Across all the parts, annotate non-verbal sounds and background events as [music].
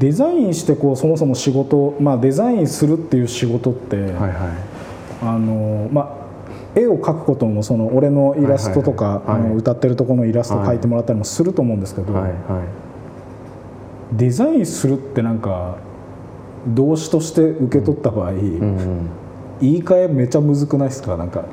デザインしてこうそもそも仕事、まあ、デザインするっていう仕事って、はいはい。あのまあ絵を描くこともその俺のイラストとか、あの歌ってるところのイラスト描いてもらったりもすると思うんですけど、はい。はい。デザインするってなんか動詞として受け取った場合、うんうん。言い換えめちゃむずくないですか？なんか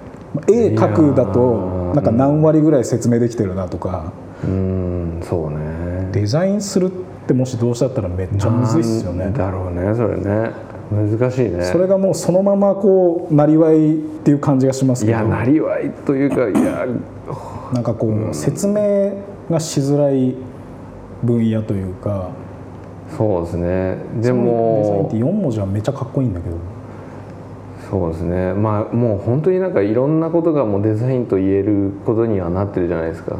絵描くだとー。なんか何割ぐらい説明できてるなとか、うんそうね。デザインするってもし動詞だったらめっちゃむずいっすよね。だろうねそれね。難しいね。それがもうそのままこうなりわいっていう感じがしますいけど。やなりわいというかいや [coughs] なんかこう、説明がしづらい分野というか。そうですね。でデザインもって4文字はめっちゃかっこいいんだけどそうですね。まあもう本当になんかいろんなことがもうデザインと言えることにはなってるじゃないですか。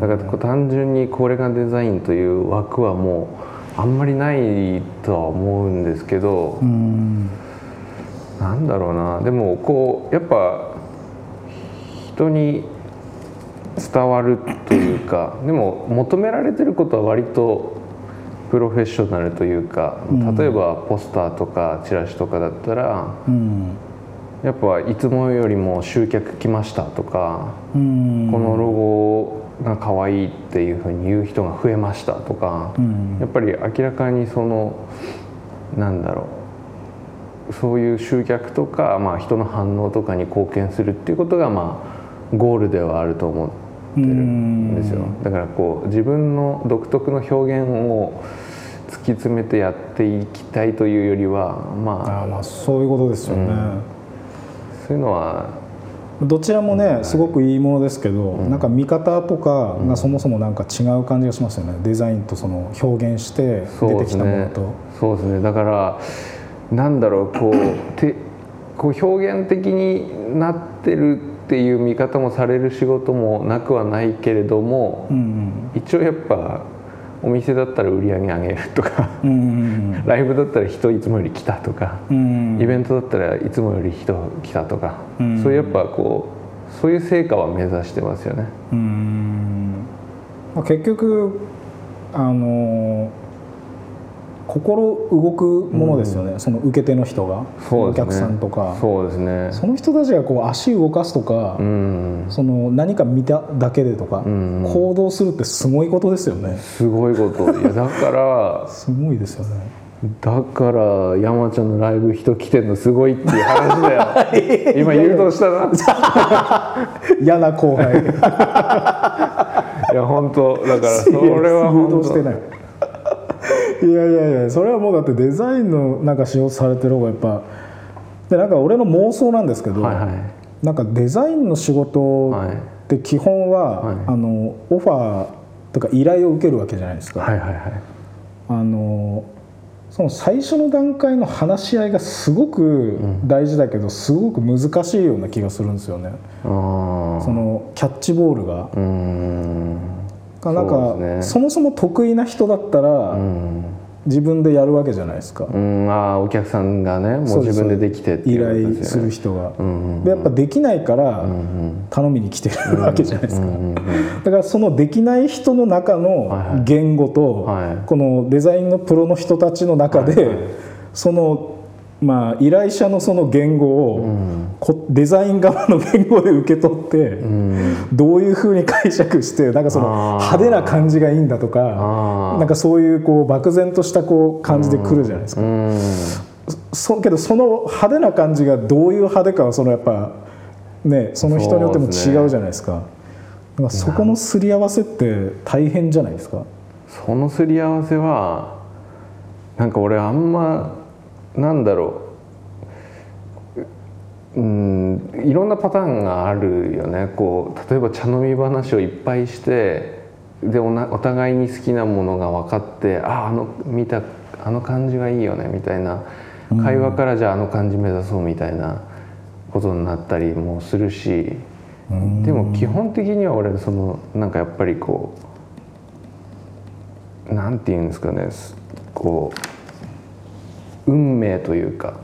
だから単純にこれがデザインという枠はもうあんまりないとは思うんですけどん。なんだろうな。でもこうやっぱ人に伝わるというかでも求められてることは割とプロフェッショナルというかうん。例えばポスターとかチラシとかだったらうん。やっぱいつもよりも集客来ましたとかうん。このロゴが可愛いっていうふうに言う人が増えましたとかうん。やっぱり明らかにそのなんだろうそういう集客とか、まあ、人の反応とかに貢献するっていうことがまあゴールではあると思ってるんですよ。だからこう自分の独特の表現を突き詰めてやっていきたいというよりはまあまあそういうことですよね、そういうのはどちらもねすごくいいものですけど、なんか見方とかがそもそもなんか違う感じがしますよね。デザインとその表現して出てきたものと。そうですね。だからなんだろうこうてこう表現的になってるっていう見方もされる仕事もなくはないけれども、うん一応やっぱお店だったら売り上げ上げるとかうんうんライブだったら人いつもより来たとか、うんイベントだったらいつもより人来たとか、うんそういうやっぱこうそういう成果は目指してますよね。うん。まあ結局あの心動くものですよね、その受け手の人が、ね。お客さんとか。そうですね。その人たちがこう足動かすとか、うん。その何か見ただけでとか、ん。行動するってすごいことですよね。すごいこと。いやだからすごいですよね。だから山ちゃんのライブ人来てんのすごいっていう話だよ。[laughs] 今誘導したな。[laughs] 嫌な後輩。[laughs] いや本当だからそれは本誘導してないいやいやいやそれはもうだってデザインのなんか仕事されてる方がやっぱでなんか俺の妄想なんですけど、はいはい。なんかデザインの仕事はいって基本は、はい。あのオファーとか依頼を受けるわけじゃないですか、はいはいはい。あのその最初の段階の話し合いがすごく大事だけど、すごく難しいような気がするんですよね。あそのキャッチボールが。あうんなんかそねもそも得意な人だったら、うん。自分でやるわけじゃないですか、うん。ああお客さんがねもそう。自分でできてって依頼すすよね。人が、うんでやっぱできないからうん頼みに来てるわけじゃないですか、うんうんだからそのできない人の中はいのはい。言語と、はい。このデザインのプロの人たちの中で、はいはい。そのまあ依頼者のその言語を、デザイン側の言語で受け取って、うんどういうふうに解釈してなんかその派手な感じがいいんだとかなんかそういうこう漠然としたこう感じで来るじゃないですか。うんそけどその派手な感じがどういう派手かはそのやっぱねその人によっても違うじゃないですか。そこのすり合わせって大変じゃないですか？そのすり合わせはなんか俺あんまなんだろう。うんいろんなパターンがあるよね。こう例えば茶飲み話をいっぱいしてでおなお互いに好きなものが分かってああの見たあの感じがいいよねみたいな。会話からじゃああの感じ目指そうみたいな。ことになったりもするし。でも基本的には俺そのなんかやっぱりこうなんて言うんですかね。すこう運命というか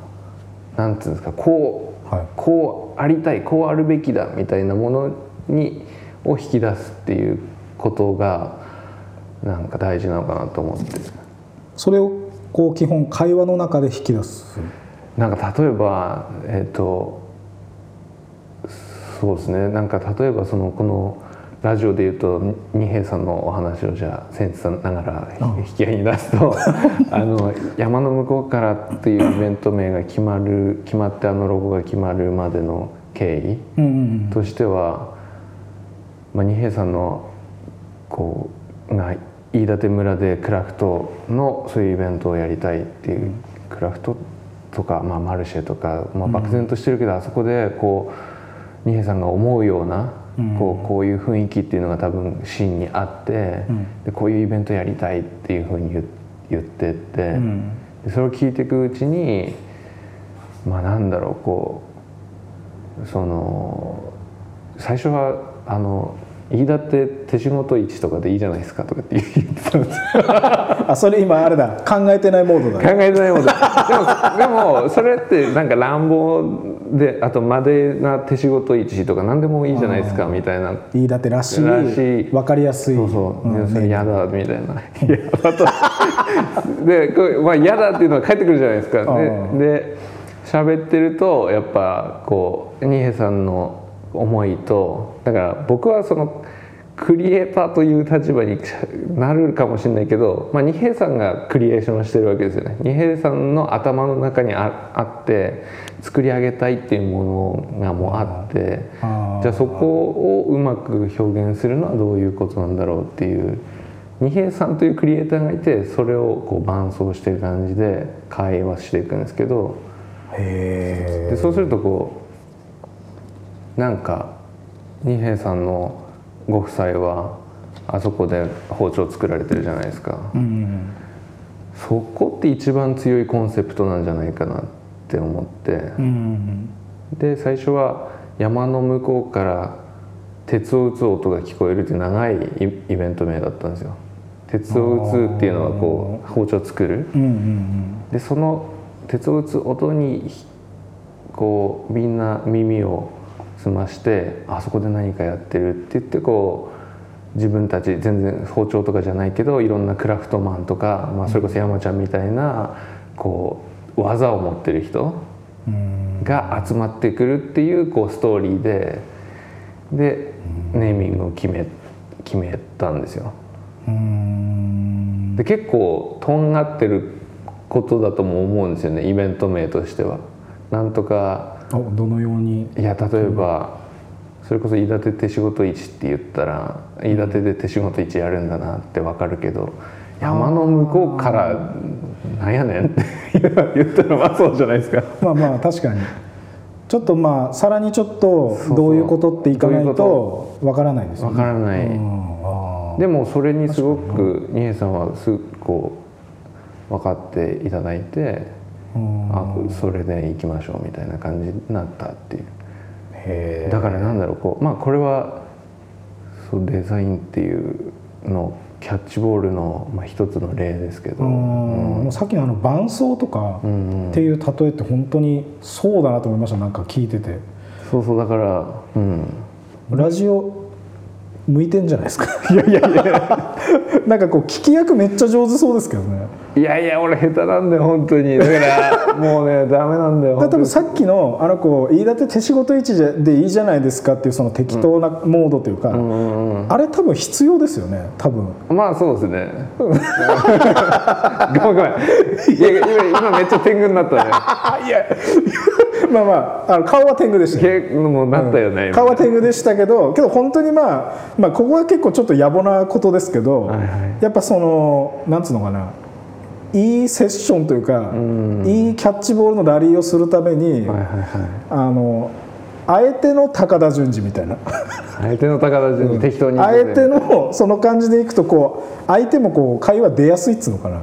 なんていうんですかこう、はい。こうありたいこうあるべきだみたいなものにを引き出すっていうことがなんか大事なのかなと思って。それをこう基本会話の中で引き出す。なんか例えばえっ、とそうですね。なんか例えばそのこのラジオで言うと二平さんのお話をじゃあ僭越ながら引き合いに出すと [laughs] あの山の向こうからっていうイベント名が決まる決まってあのロゴが決まるまでの経緯としては、まあ、二平さんのこうが飯舘村でクラフトのそういうイベントをやりたいっていう、クラフトとか、まあ、マルシェとか、まあ、漠然としてるけど、あそこでこう二平さんが思うような、こうこういう雰囲気っていうのが多分芯にあって、でこういうイベントやりたいっていうふうに言言ってって、ん。でそれを聞いていくうちにまあなんだろうこうその最初はあの飯田って手仕事市とかでいいじゃないですかとかって言ってたんですよ。あそれ今あれだ。考えてないモードだ。ね考えてないもんででもでもそれってなんか乱暴であとまでな手仕事市とか何でもいいじゃないですかみたいな。飯舘らしいらしい。分かりやすい。そうそう、ん。でそれ嫌だみたいな。嫌だとでこうまあ嫌だっていうのは返ってくるじゃないですか。うん。でで喋ってるとやっぱこう二平さんの思いとだから僕はそのクリエイターという立場になるかもしれないけど、まあ、二平さんがクリエーションしてるわけですよね。二平さんの頭の中にああって作り上げたいっていうものがもうあってじゃあそこをうまく表現するのはどういうことなんだろうっていう。二平さんというクリエイターがいてそれをこう伴走してる感じで会話していくんですけどへでそうするとこうなんか二平さんのご夫妻はあそこで包丁作られてるじゃないですか、えうんそこって一番強いコンセプトなんじゃないかなって思って。うんで最初は山の向こうから鉄を打つ音が聞こえるっていう長いイイベント名だったんですよ。鉄を打つっていうのはこう包丁を作る。うんうん。でその鉄を打つ音にこうみんな耳を澄ましてあそこで何かやってるって言ってこう自分たち全然包丁とかじゃないけどいろんなクラフトマンとか、まあ、それこそ山ちゃんみたいなこう技を持ってる人が集まってくるっていうこうストーリーででネーミングを決め決めたんですよ。うんで結構とんがってることだとも思うんですよねイベント名としては。なんとかあどのように？いや例えばそれこそ飯舘手仕事市って言ったら飯舘で手仕事市やるんだなってわかるけど山の向こうからなんやねんって言ったらまあそうじゃないですか。まあまあ確かに。ちょっとまあさらにちょっとどういうことっていかないとわからないですよわねからない、うん。でもそれにすごく二平さんはすぐこう分かっていただいて、うんあそれで行きましょうみたいな感じになったっていう。へえ。だからなんだろうこうまあこれはそうデザインっていうのキャッチボールの、まあ、一つの例ですけど、うん。もうさっきのあの伴奏とかっていう例えって本当にそうだなと思いましたなんか聞いてて。そうそうだからうん。ラジオ向いてんじゃないですか。いやいやいや。[laughs] なんかこう聞き役めっちゃ上手そうですけどねいやいや俺下手なんだよ本当に。だからもうねダメなんだよだ多分さっきのあの子飯舘手仕事位置でいいじゃないですかっていうその適当なモードというか、うんうんあれ多分必要ですよね多分。うんまあそうですね。[laughs] ごめんごめん。いや今今めっちゃ天狗になったね。あ [laughs] いやまあまああの顔は天狗でしたよけもうなったよね、今顔は天狗でしたけどけど本当にまあ、まあ、ここは結構ちょっと野暮なことですけど、はいはい。やっぱそのなんつうのかないいセッションというか、ん。いいキャッチボールのラリーをするために、はいはいはい。あのあえての高田純次みたいな。相手の高田順に適当にあえてのその感じでいくとこう相手もこう会話出やすいっつうのかな。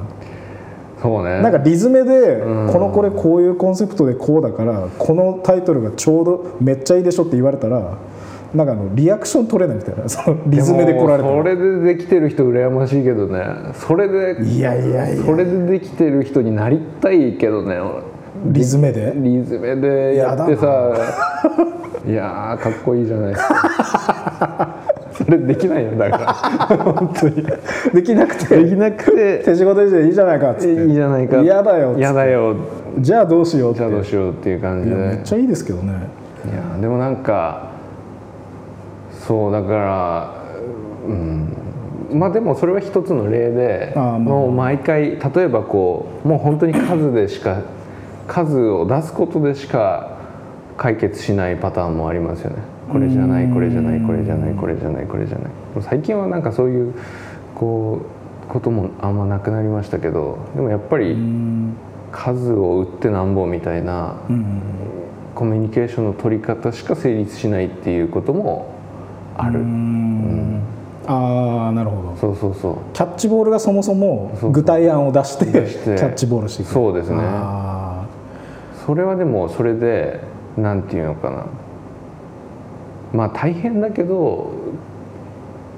そうね。なんかリズムでうん。このこれこういうコンセプトでこうだからこのタイトルがちょうどめっちゃいいでしょって言われたらなんかあのリアクション取れないみたいな。[laughs] そのリズムで来られたらもそれでできてる人羨ましいけどね。それでいやいやいや。それでできてる人になりたいけどね。リズムで？リズムでやってさ。いやーかっこいいじゃないですか。それできないよだから。本当に。できなくて。できなくて。手仕事でいいじゃないかっつって。いいじゃないか嫌だよ嫌だよ。じゃあどうしようって。じゃあどうしようっていう感じで。めっちゃいいですけどね。いやでもなんかそうだからうん。まあでもそれは一つの例でもう毎回例えばこうもう本当に数でしか数を出すことでしか解決しないパターンもありますよね。これじゃないこれじゃないこれじゃないこれじゃないこれじゃない。最近はなんかそういうこうこともあんまなくなりましたけどでもやっぱり数を打ってなんぼみたいなうん。コミュニケーションの取り方しか成立しないっていうこともある、うん。ああなるほど。そうそうそう。キャッチボールがそもそもそう具体案を出してキャッチボールしていく。そうですね。あそれはでもそれでなんていうのかな。まあ大変だけど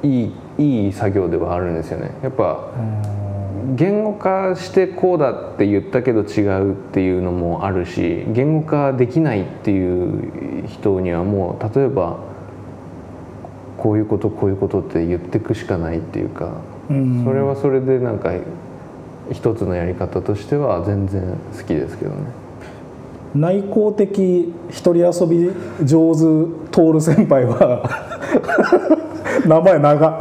いいいい作業ではあるんですよね。やっぱ言語化してこうだって言ったけど違うっていうのもあるし言語化できないっていう人にはもう例えばこういうことこういうことって言ってくしかないっていうかーうん。それはそれでなんか一つのやり方としては全然好きですけどね。内向的一人遊び上手徹先輩は名前長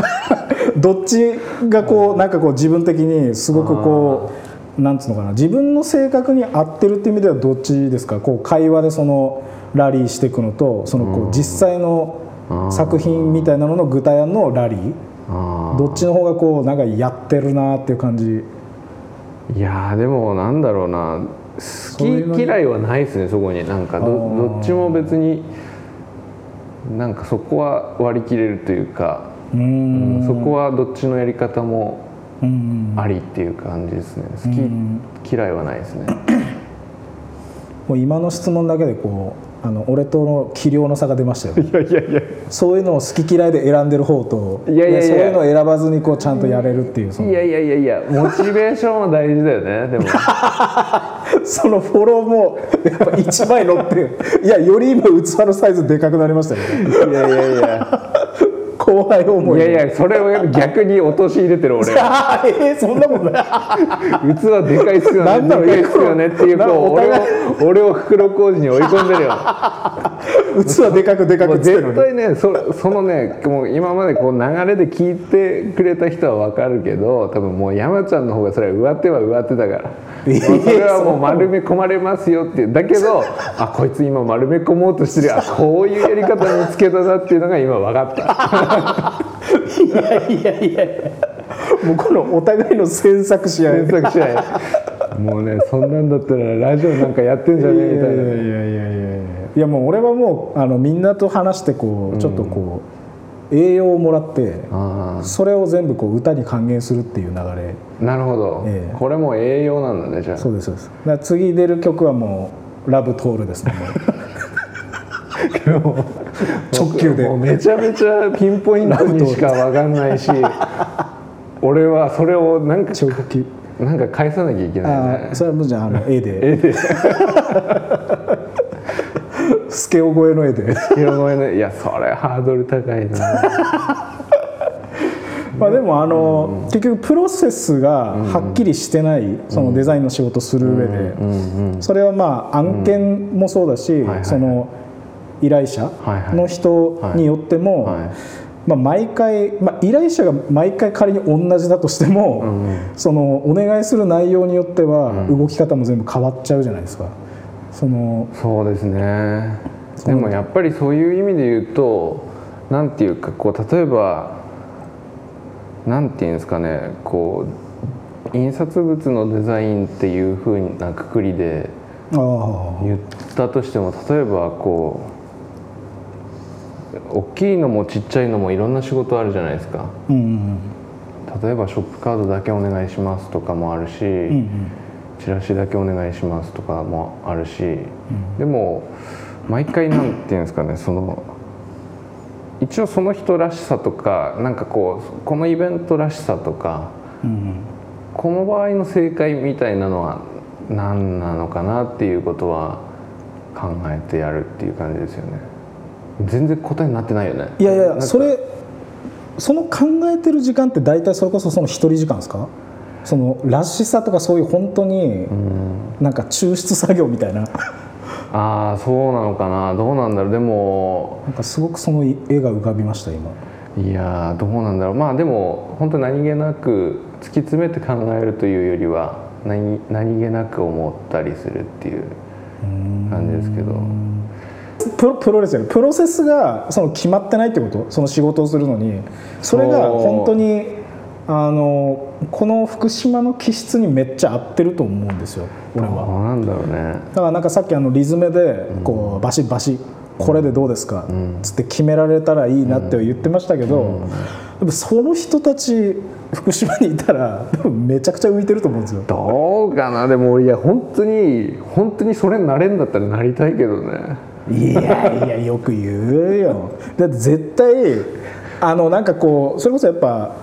どっちがこうなんかこう自分的にすごくこうなんつうのかな。自分の性格に合ってるっていう意味ではどっちですか？こう会話でそのラリーしていくのとそのこう実際の作品みたいなのの具体案のラリー。あどっちの方がこうなんかやってるなっていう感じ。ーいやーでもなんだろうな。好き嫌いはないですねそこに。なんかどっちも別になんかそこは割り切れるというか、うーん。そこはどっちのやり方もうん。ありっていう感じですね。好うん。き嫌いはないですね。もう今の質問だけでこうあの俺との器量の差が出ましたよいやいやいや。そういうのを好き嫌いで選んでる方といやいやいや。そういうのを選ばずにこうちゃんとやれるっていうその。いやいやいやいや。モチベーションは大事だよねでも。[laughs] そのフォローもやっぱ1枚乗っていやより今器のサイズでかくなりましたよね。いやいやいや後輩思い。いやいやそれを逆に陥れてる俺 [laughs] あーえーそんなことない。[laughs] 器でかいっすよね。でかいっすよねっていうこう俺を俺を袋小路に追い込んでるよ。[laughs] 器でかくでかく絶対ねそそのねもう今までこう流れで聞いてくれた人は分かるけど多分もう山ちゃんの方がそれは上手は上手だから。それはもう丸め込まれますよってだけどあこいつ今丸め込もうとしてる。あこういうやり方見つけたなっていうのが今分かったいやいやいや。いやもうこのお互いの詮索し合い。検索しないもうねそんなんだったらラジオなんかやってんじゃねえみたいな。いやいやいやいやいやいやいやもう俺はもうあのみんなと話してこうちょっとこう、栄養をもらってあそれを全部こう歌に還元するっていう流れ。あなるほど、ええ。これも栄養なんだねじゃあ。そうですそうです。次出る曲はもう「ラブトール」ですね直球で。めちゃめちゃピンポイントにしか分かんないし [laughs] 俺はそれをなんか直球。なんか返さなきゃいけないあね。あそれはもうじゃああの [laughs] 絵で。え [laughs] で。スケオ越えの絵で。色声ねいやそれハードル高いな。まあでもあの、結局プロセスがはっきりしてない、そのデザインの仕事する上で、それはまあ案件もそうだし、その依頼者の人によっても、はい。まあ、毎回、まあ、依頼者が毎回仮に同じだとしても、そのお願いする内容によっては動き方も全部変わっちゃうじゃないですか。そのそうですね。でもやっぱりそういう意味で言うとなんていうかこう例えばなんていうんですかねこう印刷物のデザインっていうふうなくくりで言ったとしても例えばこう大きいのもちっちゃいのもいろんな仕事あるじゃないですか。うんうん例えばショップカードだけお願いしますとかもあるし、うんうん。チラシだけお願いしますとかもあるし、でも毎回なんていうんですかねその一応その人らしさとかなんかこうこのイベントらしさとかうんうん。この場合の正解みたいなのは何なのかなっていうことは考えてやるっていう感じですよね全然答えになってないよね。いやいやそれその考えてる時間って大体それこそその一人時間ですか？そのらしさとかそういう本当になんか抽出作業みたいな。[laughs] ああそうなのかな。どうなんだろう。でもなんかすごくその絵が浮かびました今。いやーどうなんだろう。まあでも本当何気なく突き詰めて考えるというよりは何何気なく思ったりするっていう感じですけどプロプロレスプロセスがその決まってないってこと？その仕事をするのに。それが本当にあのこの福島の気質にめっちゃ合ってると思うんですよ俺は。なんだろうね。だからなんかさっきあのリズムでこうバシバシこれでどうですか？つって決められたらいいなって言ってましたけどでもその人たち福島にいたらめちゃくちゃ浮いてると思うんですよ。どうかな？でもいや本当に本当にそれになれんだったらなりたいけどねいやいやよく言うよ。だって絶対あのなんかこうそれこそやっぱ、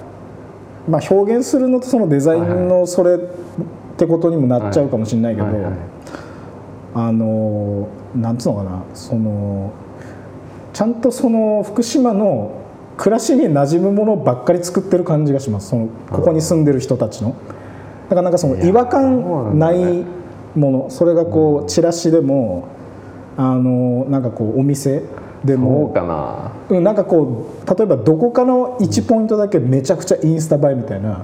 まあ、表現するのとそのデザインのそれってことにもなっちゃうかもしれないけど、あのなんつうのかなそのちゃんとその福島の暮らしに馴染むものばっかり作ってる感じがします。そのここに住んでる人たちの。だからなんかその違和感ないものそれがこうチラシでもあのなんかこうお店でそうもかな。うんなんかこう例えばどこかの1ポイントだけめちゃくちゃインスタ映えみたいな、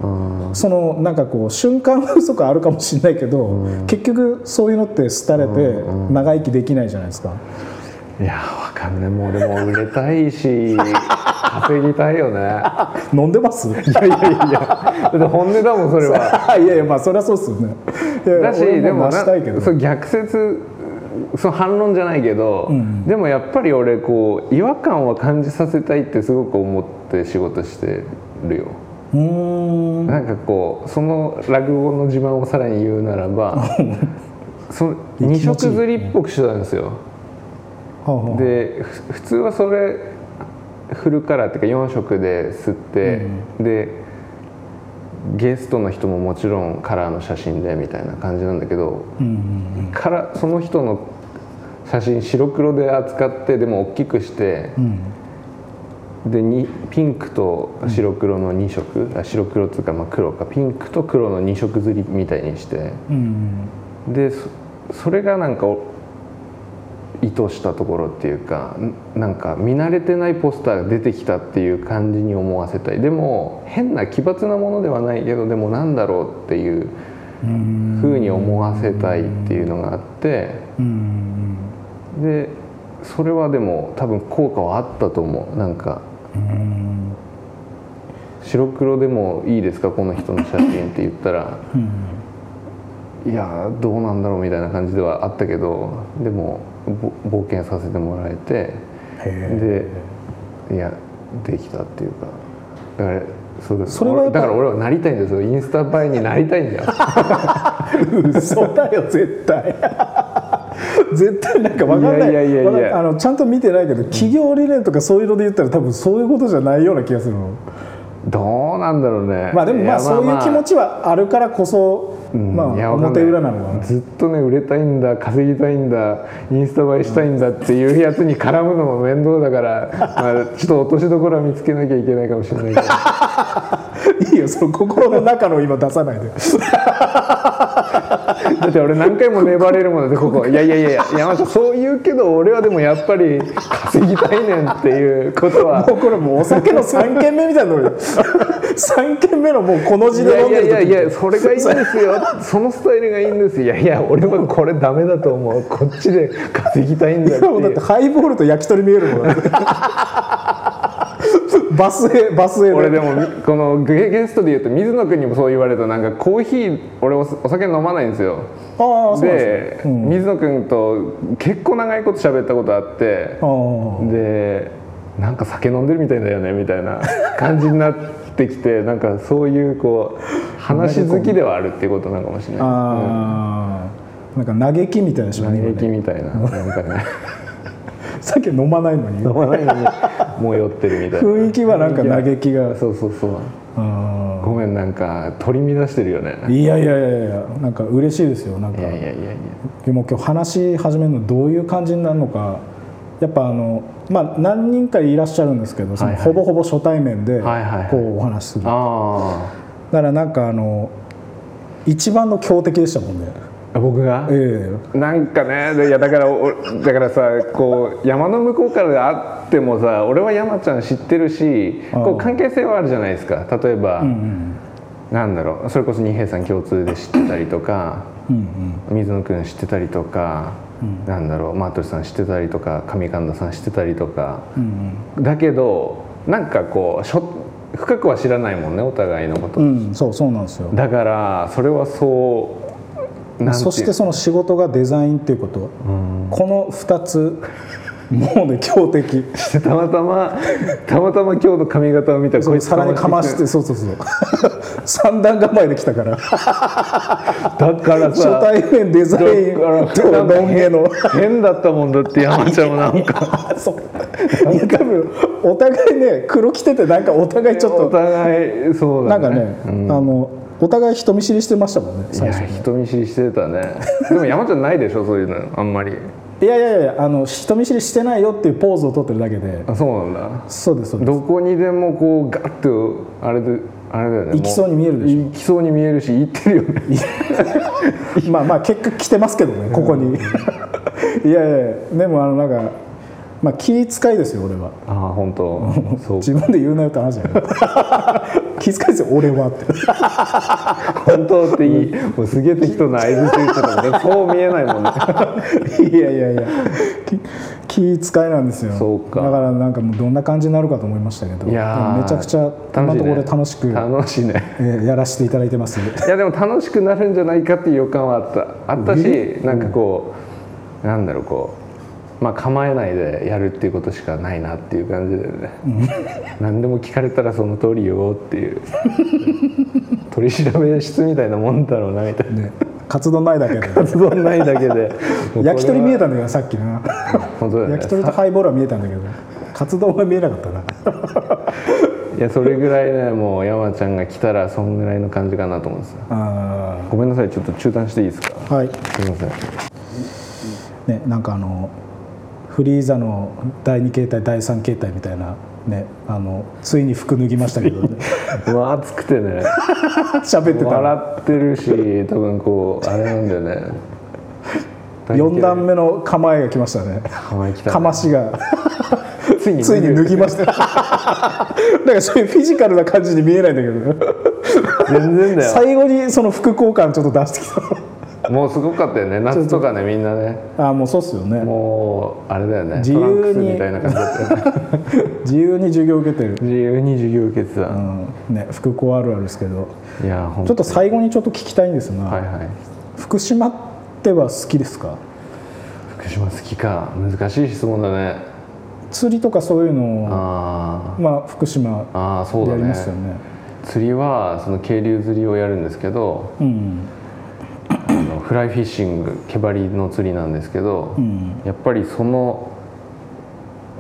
そのなんかこう瞬間風速あるかもしれないけど、結局そういうのって廃れて長生きできないじゃないですか。いやわかんない。もうでも売れたいし稼ぎたいよね。飲んでます？いいやいやいや。だ本音だもんそれは。[laughs] やいやまあそりゃそうっすよね。だし俺でもなそう逆説その反論じゃないけど、ん。でもやっぱり俺こう違和感は感じさせたいってすごく思って仕事してるよ。ん。なんかこうその落語の自慢をさらに言うならば [laughs] その二色釣りっぽくしてたんですよ。はあはあ。でふ普通はそれフルカラーっていうか4色で吸って、でゲストの人ももちろんカラーの写真でみたいな感じなんだけど、うんうんカラその人の写真白黒で扱ってでも大きくしてう、ん。でにピンクと白黒の2色、あ白黒っていうかまあ黒か。ピンクと黒の2色刷りみたいにして。うんでそそれがなんかお意図したところっていうかんなんか見慣れてないポスターが出てきたっていう感じに思わせたい。でも変な奇抜なものではないけどでもなんだろうっていううんふうに思わせたいっていうのがあってうん。でそれはでも多分効果はあったと思う。なんかうん。白黒でもいいですか？この人の写真って言ったら。うん。いやーどうなんだろうみたいな感じではあったけどでもぼ冒険させてもらえてへでいやできたっていうか。だからそれそれはだから俺はなりたいんですよ。インスタ映えになりたいんだよ。え嘘だよ絶対。[laughs] 絶対なんか分かんない。いやいやいやいや。あのちゃんと見てないけど企業理念とかそういうので言ったら多分そういうことじゃないような気がするのどうなんだろうね。まあでもまあやそういう気持ちはあるからこそうん。まあ表裏なのかな。ずっとね売れたいんだ稼ぎたいんだインスタ映えしたいんだっていうやつに絡むのも面倒だから、[laughs] まあ、ちょっと落としどころは見つけなきゃいけないかもしれないけど。[laughs] いいよその心の中の今出さないで [laughs] だって俺何回も粘れるもんだってここ。いやいやいや山下そう言うけど俺はでもやっぱり稼ぎたいねんっていうことは。もうこれもうお酒の3軒目みたいなのよ3軒目のもうこの字いで飲んでるいやいやいやそれがいいんですよ。[laughs] そのスタイルがいいんですよ。いやいや俺はこれダメだと思う。こっちで稼ぎたいんだってだってハイボールと焼き鳥見えるもんだって [laughs] [laughs] バスへバスへ俺でもみこのゲゲストで言うと水野君にもそう言われた。なんかコーヒー俺おお酒飲まないんですよ。ああでね。うん。水野君と結構長いこと喋ったことあってでなんか酒飲んでるみたいだよねみたいな感じになってきて [laughs] なんかそういうこう話好きではあるっていうことなのかもしれない。ああ、なんか嘆きみたいなし嘆きねみたいななんかね [laughs] 酒飲まないのに。飲まないのにもう酔ってるみたいな。雰囲気はなんか嘆きが。そうそうそう。あごめんなんか取り乱してるよね。ーいやいやいやいやなんか嬉しいですよ。なんか。いやいやいやいや。でも今日話し始めるのどういう感じになるのか。やっぱあのまあ何人かいらっしゃるんですけどそのはいはい。ほぼほぼ初対面でこうお話しする。だあからなんかあの一番の強敵でしたもんね。あ僕が？えなんかねでいやだからおだからさこう山の向こうから会ってもさ俺は山ちゃん知ってるしああ。こう関係性はあるじゃないですか。例えば、えうんうん。なんだろうそれこそ二平さん共通で知ってたりとかうんうん。水野君知ってたりとか、なんだろうマートルさん知ってたりとか上神田さん知ってたりとか。うんだけどなんかこうしょ深くは知らないもんねお互いのこと、うん、うん、そうそうなんですよ。だからそれはそうそしてその仕事がデザインっていうこと、うん。この2つもうね強敵。たまたまたまたま今日の髪型を見たらこいつにかましてそうそうそう。三段構えできたから。だから初さ対面デザインとロン毛の。変だったもんだって山ちゃんもなんか。そう。いや多分お互いね黒着ててなんかお互いちょっおと互いそうだね。なんかね、うん。あのお互い人見知りしてましたもんね最初。ね人見知りしてたね。[laughs] でも山ちゃんないでしょそういうのあんまり。いやいやいやあの人見知りしてないよっていうポーズを取ってるだけで。あそうなんだ。そうですそうです。どこにでもこうガッとあれであれだよね。行きそうに見えるでしょ。ょ行きそうに見えるし行ってるよね。[laughs] まあまあ結果来てますけどねここに。[laughs] いやいやいやでもあのなんかまあ気遣いですよ俺は。ああ本当。[laughs] 自分で言うなよって話じゃない。[laughs] 気遣いですよ俺はって。[laughs] 本当っていいもうすげえ適当な合図ついてたもんねそう見えないもんね。いやいやいや。気気遣いなんですよ。そうか。だからなんかもうどんな感じになるかと思いましたけど。いやめちゃくちゃ今のところで楽しく、楽しいねえーやらせていただいてます。いやでも楽しくなるんじゃないかっていう予感はあった。あったしなんかこうなんだろうこうまあ構えないでやるっていうことしかないなっていう感じでね。何でも聞かれたらその通りよっていう。取り調べ室みたいなもんだろうなみたいな。ね。カツ丼ないだけで活動ないだけで。[laughs] 焼き鳥見えたたんだけどさっきな。ね。焼き鳥とハイボールは見えたんだけど。カツ丼は見えなかったな。[laughs] いやそれぐらいねもう山ちゃんが来たらそんぐらいの感じかなと思うんですごめんなさいちょっと中断していいですか？ーはい。すいません。ねなんかあのフリーザの第2形態第3形態みたいなねあのついに服脱ぎましたけどね。[laughs] うわ暑くてね。[laughs] 喋ってたら笑ってるし多分こうあれなんだよね。[laughs] 4段目の構えが来ましたね。構え来たね。かましが。ついに脱ぎました。なんかそういうフィジカルな感じに見えないんだけど全然だよ。最後にその副交換ちょっと出してきもうすごかったよね。夏とかねみんなね。たあもうそうっすよね。もうあれだよね。自由にトランクスみたいな感じだったよね。[laughs] 自由に授業受けてる、自由に授業受けてた、うん。ね、副校あるあるですけど。いやほんちょっと最後にちょっと聞きたいんですが、はいはい。福島っては好きですか？福島好きか。難しい質問だね。釣りとかそういうのをあー。まあ福島あーそうだね。でやりますよね。釣りはその渓流釣りをやるんですけどうんフライフィッシング毛針の釣りなんですけど、うん。やっぱりその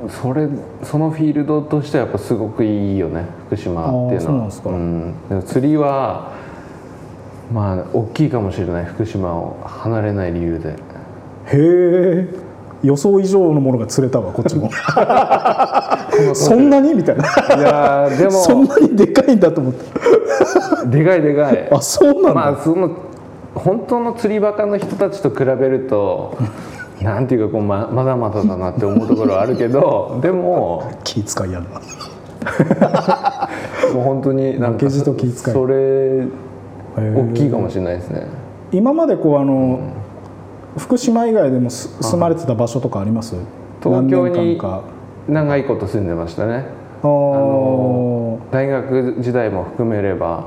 それそのフィールドとしてはやっぱすごくいいよね福島っていうのは。うなんでも釣りはまあ大きいかもしれない福島を離れない理由で。へえ予想以上のものが釣れたわこっちも。[laughs] そんなに？みたいな。いやーでも [laughs] そんなにでかいんだと思って。でかいでかい。あそうなんだ、まあその本当の釣りバカの人たちと比べると [laughs] なんていうかこうままだまだだなって思うところはあるけど [laughs] でも気遣いやるな。[laughs] もう本当になんかい。それ大きいかもしれないですね。今までこうあの、福島以外でもす住まれてた場所とかあります？東京に長いこと住んでましたね。あー。大学時代も含めれば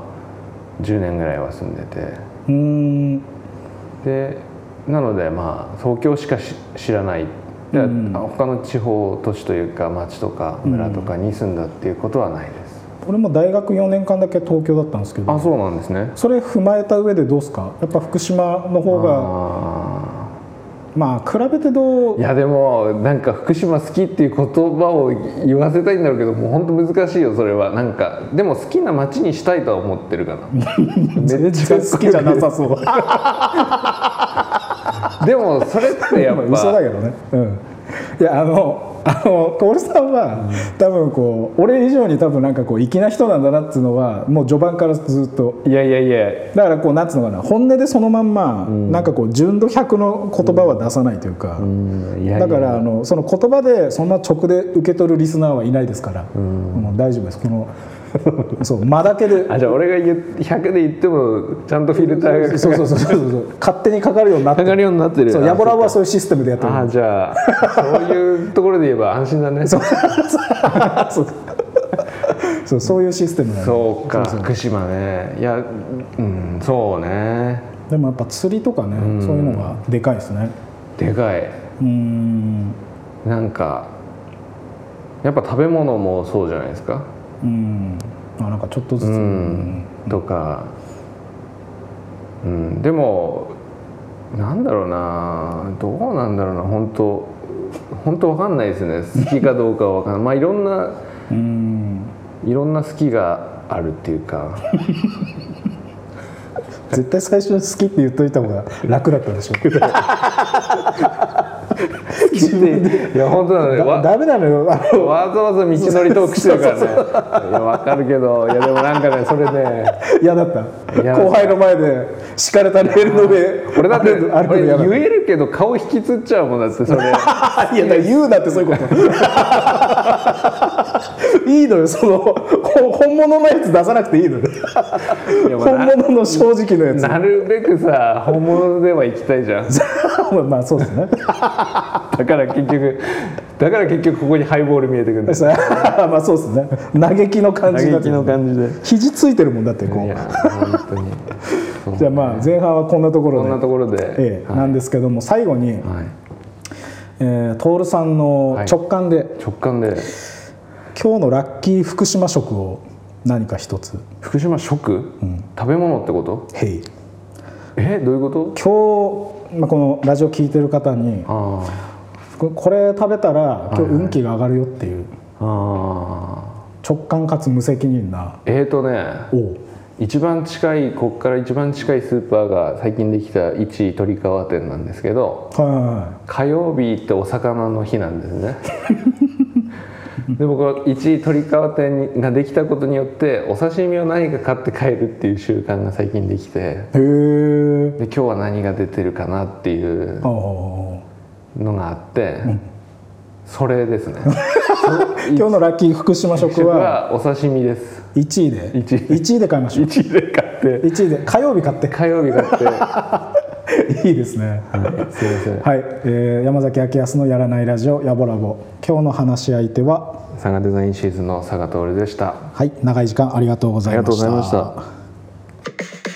10年ぐらいは住んでてでなのでまあ東京しかし知らない。で、うん。他の地方都市というか町とか村とかに住んだっていうことはないです、俺も大学4年間だけ東京だったんですけど。あそうなんですね。それ踏まえた上でどうですか？やっぱ福島の方があまあ比べてどう？ーいやでもなんか福島好きっていう言葉を言わせたいんだろうけどもう本当難しいよそれは。なんかでも好きな町にしたいとは思ってるかな。全然好き。じゃなさそうでもそれってやっぱ嘘だけどね。うん。いやあのあの徹さんは、多分こう俺以上に多分なんかこう粋な人なんだなっていうのはもう序盤からずっと。いやいやいや。だからこうなんつうのかな本音でそのまんま、なんかこう純度100の言葉は出さないというか、うん。いやいやだからあのその言葉でそんな直で受け取るリスナーはいないですから、もう大丈夫です。この [laughs] そう間だけで。あじゃあ俺が言う100で言ってもちゃんとフィルターが [laughs] そうそうそうそう。そう勝手にかかるようになってかかるようになってる。そうヤボラボはそういうシステムでやってる。ああじゃあそういうところで言えば [laughs] 安心だね。そう。そう。そうそういうシステムなんでそうか福島ね。いやうんそうね。でもやっぱ釣りとかね、そういうのがでかいですね。でかい。うん。なんかやっぱ食べ物もそうじゃないですかうん。あなんかちょっとずつ、うん。とか。うん。でもなんだろうな。どうなんだろうな。本当本当わかんないですね。好きかどうかはわかんない。まあいろんなうん。いろんな好きがあるっていうか。絶対最初に好きって言っといた方が楽だったでしょ自分で。いや本当なのね。だわダメなのよ。わざわざ道のりトークしてるからね。いやわかるけどいやでもなんかねそれね。嫌だった。嫌だった。後輩の前で敷かれたレールの上。俺だって俺言えるけど顔引きつっちゃうもんだってそれ。[laughs] いやだ言うなってそういうこと。いいのよそのほ本物のやつ出さなくていいのよ。本物の正直のやつ。なるべくさ本物では行きたいじゃん [laughs] [laughs] まあそうですね。[laughs] だから結局だから結局ここにハイボール見えてくるんださ [laughs] まあそうですね。嘆きの感じ嘆きの感じで。肘ついてるもんだってこう。本当に。そうじゃあまあ前半はこんなところで。こんなところで、ええはい。なんですけども最後に、はい。えー、徹さんの直感で、直感で。今日のラッキー福島食を何か一つ。福島食、食べ物ってこと「へい。えどういうこと？今日、まあ、このラジオ聞いてる方にあここれ食べたら今日運気が上がるよっていう。直感かつ無責任な。えーとね一番近いここから一番近いスーパーが最近できた一鳥川店なんですけどはいはいはい。火曜日ってお魚の日なんですね [laughs] で僕は一鳥川店ができたことによってお刺身を何か買って帰るっていう習慣が最近できてへえで今日は何が出てるかなっていうのがあって、それですね。[laughs] 今日のラッキー福島食食ははお刺身です。1位で？1位。1位で買いましょう。1位で買って。1位で。火曜日買って。火曜日買って [laughs] いいですね。すいません。はい、えー山崎明康のやらないラジオやぼらぼ今日の話し相手は佐賀デザインシーズンの佐賀徹でした。はい長い時間ありがとうございました。ありがとうございました